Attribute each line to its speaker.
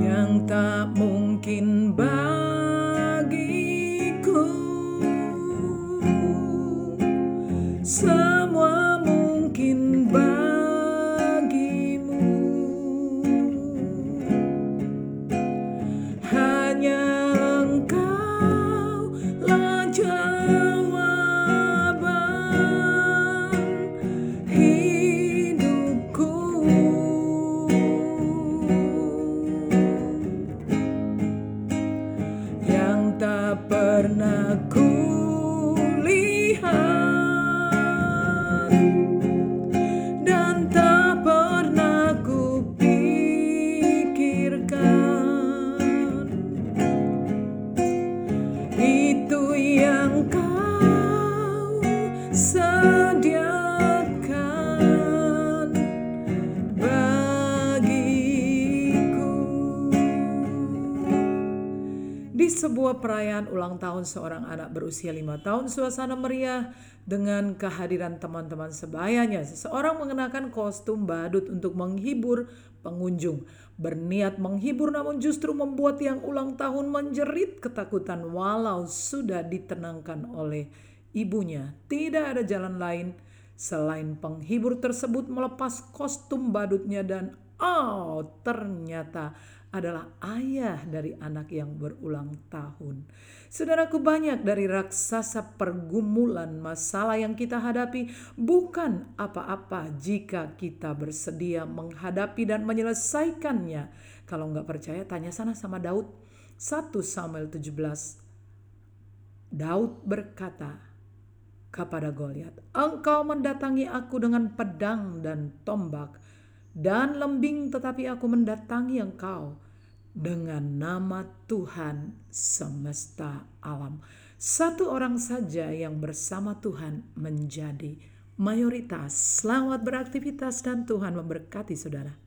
Speaker 1: yang tak mungkin bagiku. Semua mungkin bagimu. Hanya engkau lah tak pernah kulihat dan tak pernah kupikirkan itu yang kau sediakan Di sebuah perayaan ulang tahun seorang anak berusia lima tahun, suasana meriah dengan kehadiran teman-teman sebayanya. Seseorang mengenakan kostum badut untuk menghibur pengunjung. Berniat menghibur namun justru membuat yang ulang tahun menjerit ketakutan walau sudah ditenangkan oleh ibunya. Tidak ada jalan lain selain penghibur tersebut melepas kostum badutnya dan oh ternyata adalah ayah dari anak yang berulang tahun. Saudaraku banyak dari raksasa pergumulan masalah yang kita hadapi bukan apa-apa jika kita bersedia menghadapi dan menyelesaikannya. Kalau nggak percaya tanya sana sama Daud. 1 Samuel 17 Daud berkata kepada Goliat, "Engkau mendatangi aku dengan pedang dan tombak dan lembing, tetapi aku mendatangi engkau dengan nama Tuhan semesta alam." Satu orang saja yang bersama Tuhan menjadi mayoritas. Selamat beraktivitas dan Tuhan memberkati saudara.